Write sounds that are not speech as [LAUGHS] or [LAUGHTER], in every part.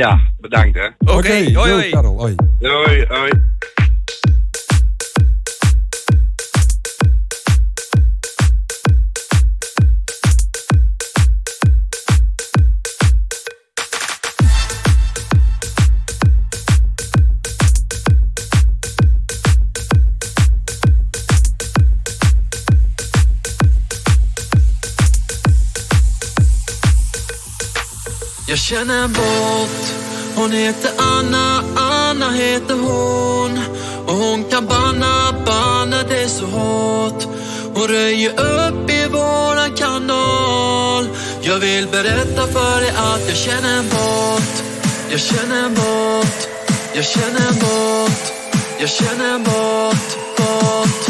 Ja, bedankt hè. Oké, hoi yo, hoi. Karel, hoi. Hoi, hoi. Känner en bot Hon heter Anna, Anna heter hon. Och hon kan banna, banna det så hårt. Hon röjer upp i våran kanal. Jag vill berätta för dig att jag känner en bot Jag känner en bot Jag känner en bot Jag känner en bot Bot,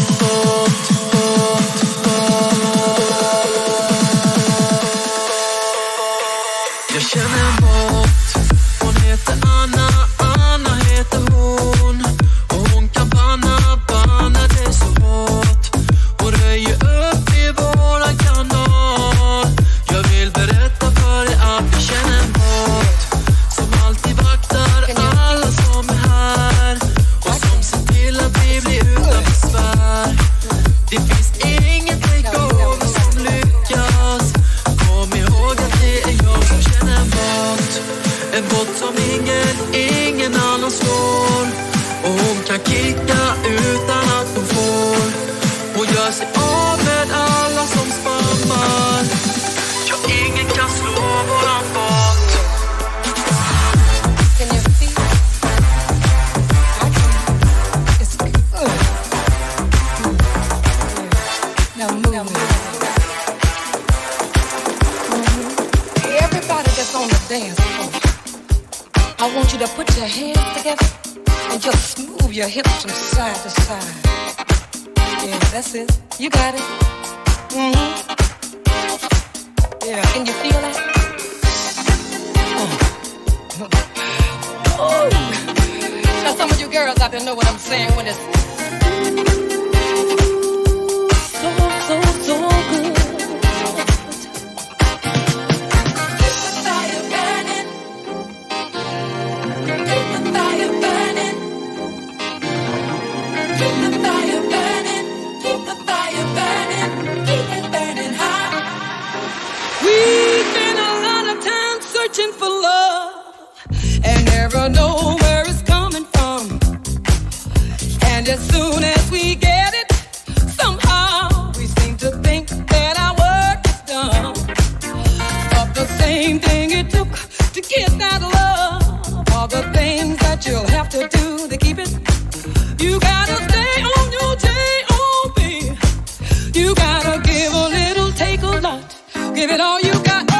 Jag känner en bot Hon heter Anna, Anna heter hon. Och hon kan banna, banna dig så hårt Hon röjer upp i våran kanal. Jag vill berätta för dig att jag känner dance floor, I want you to put your hands together and just move your hips from side to side. Yeah, that's it. You got it. hmm Yeah, can you feel that? Oh. [LAUGHS] Now some of you girls out there know what I'm saying when it's searching for love and never know where it's coming from. And as soon as we get it, somehow we seem to think that our work is done. But the same thing it took to get that love, all the things that you'll have to do to keep it. You gotta stay on your J.O.B. You gotta give a little, take a lot. Give it all you got.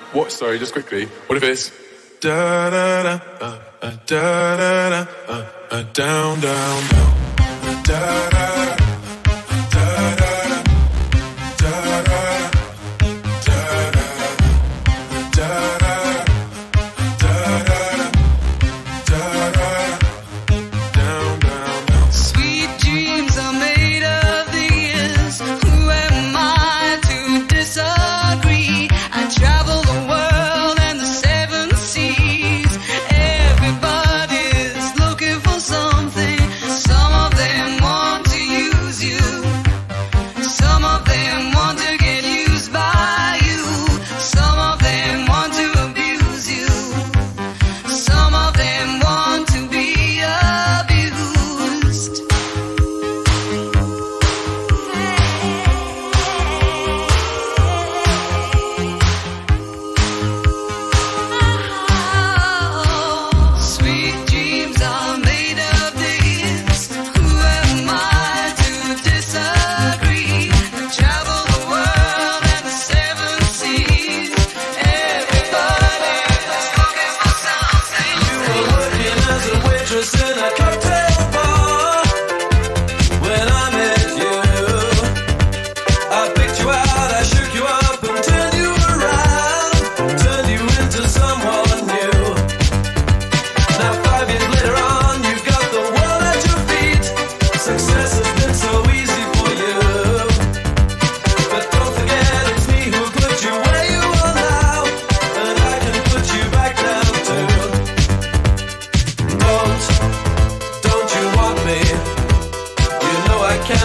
What? Sorry, just quickly. What if it's Da da da, uh, uh, da da da, uh, uh, down, down, down. Da da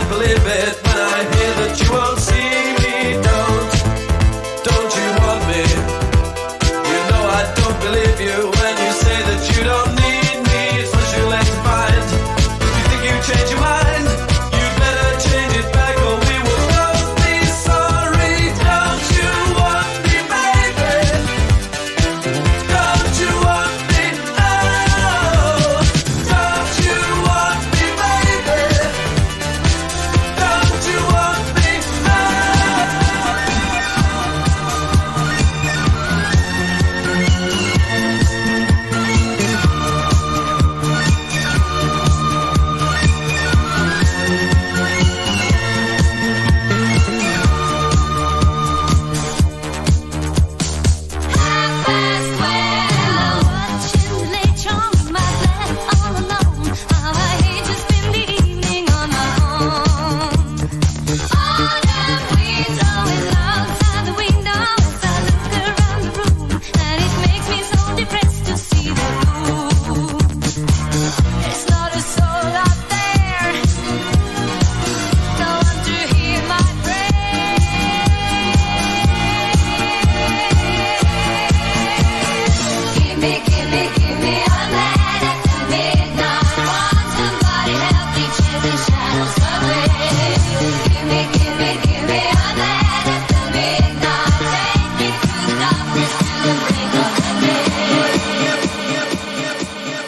believe it.